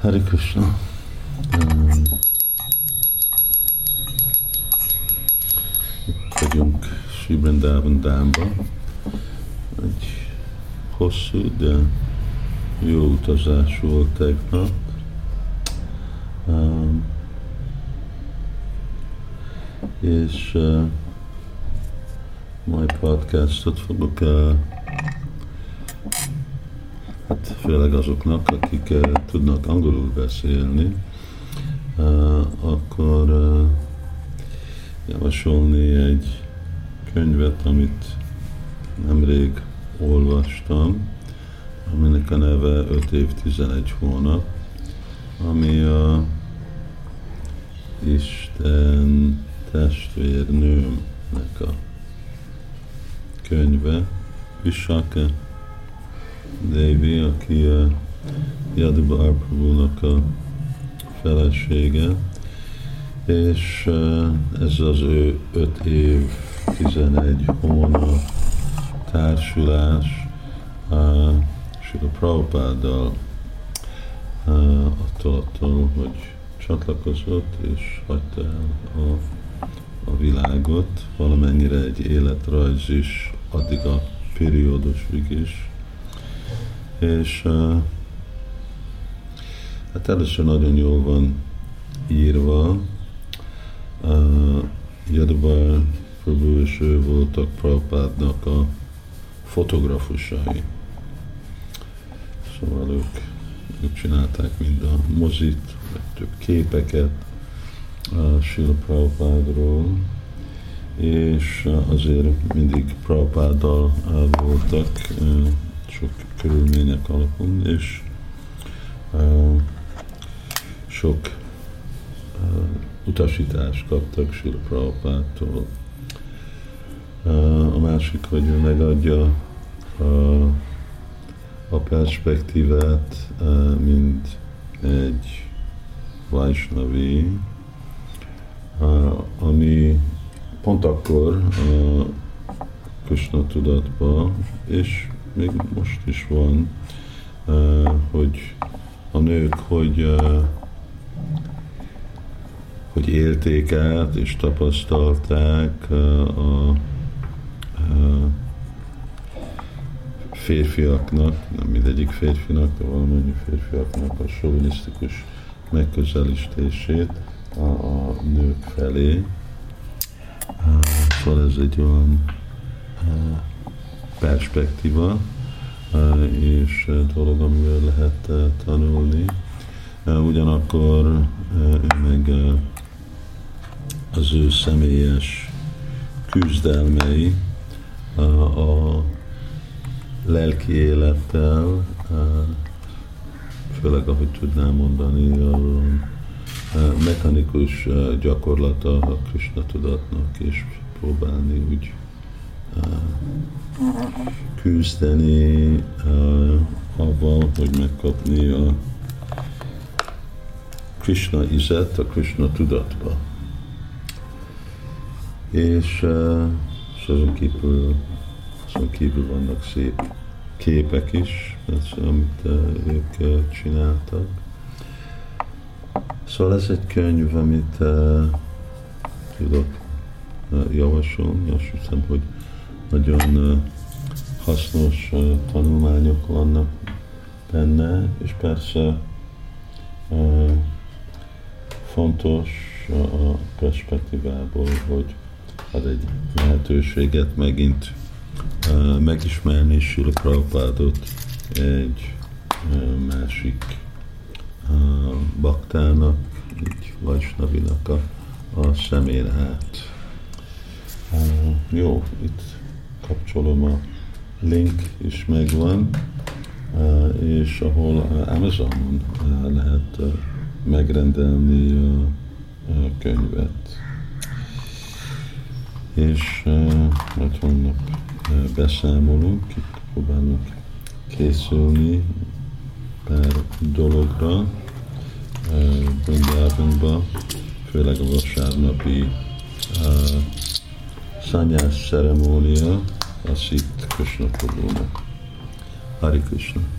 Hari Krishna. Um, itt vagyunk Sri Vrindavan Dámba. Egy hosszú, de jó utazás volt tegnap. Um, és uh, mai podcastot fogok uh, hát főleg azoknak, akik uh, tudnak angolul beszélni, uh, akkor uh, javasolni egy könyvet, amit nemrég olvastam, aminek a neve 5 év 11 hónap, ami a Isten testvérnőmnek a könyve, Vishaka Devi, aki a Yadibar Prabhu-nak a felesége, és ez az ő 5 év, 11 hónap társulás uh, Sila Prabhupáddal attól, attól, hogy csatlakozott és hagyta el a, a világot, valamennyire egy életrajz is, addig a periódusig is. És hát először nagyon jól van írva, Jadabar Prabhu és ő voltak Prabhupádnak a fotografusai. Szóval ők, ők csinálták mind a mozit, vagy több képeket a Sila Prabhupádról, és azért mindig Prabhupáddal voltak sok körülmények alapon, és sok utasítást kaptak Sila Prabhupádtól. A másik, hogy ő megadja a, a perspektívát, mint egy Vaisnavi, ami pont akkor a Krishna tudatban, és még most is van, hogy a nők, hogy hogy élték át és tapasztalták a, a férfiaknak, nem mindegyik férfinak, de valamennyi férfiaknak a sovinisztikus megközelítését a, a nők felé. Szóval ez egy olyan perspektíva és dolog, amivel lehet tanulni. Ugyanakkor meg az ő személyes küzdelmei a lelki élettel, főleg ahogy tudnám mondani, a mechanikus gyakorlata a Krishna tudatnak, és próbálni úgy küzdeni avval, hogy megkapni a Krishna izet a Krishna tudatba. És, és azon kívül, azon kívül vannak szép képek is, amit ők csináltak. Szóval ez egy könyv, amit tudok javasolni. Azt hiszem, hogy nagyon hasznos tanulmányok vannak benne, és persze fontos a perspektívából, hogy ad egy lehetőséget megint megismerni Sula Prabhupádot egy másik baktának, így Vajsnavinak a, a szemén át. Jó, itt kapcsolom a link is megvan, és ahol Amazonon lehet megrendelni a könyvet. És majd holnap beszámolunk, itt próbálunk készülni pár dologra Brindavanba, főleg a vasárnapi szanyás ceremónia, azt itt Krishna Prabhu-nak. Hari Krishna.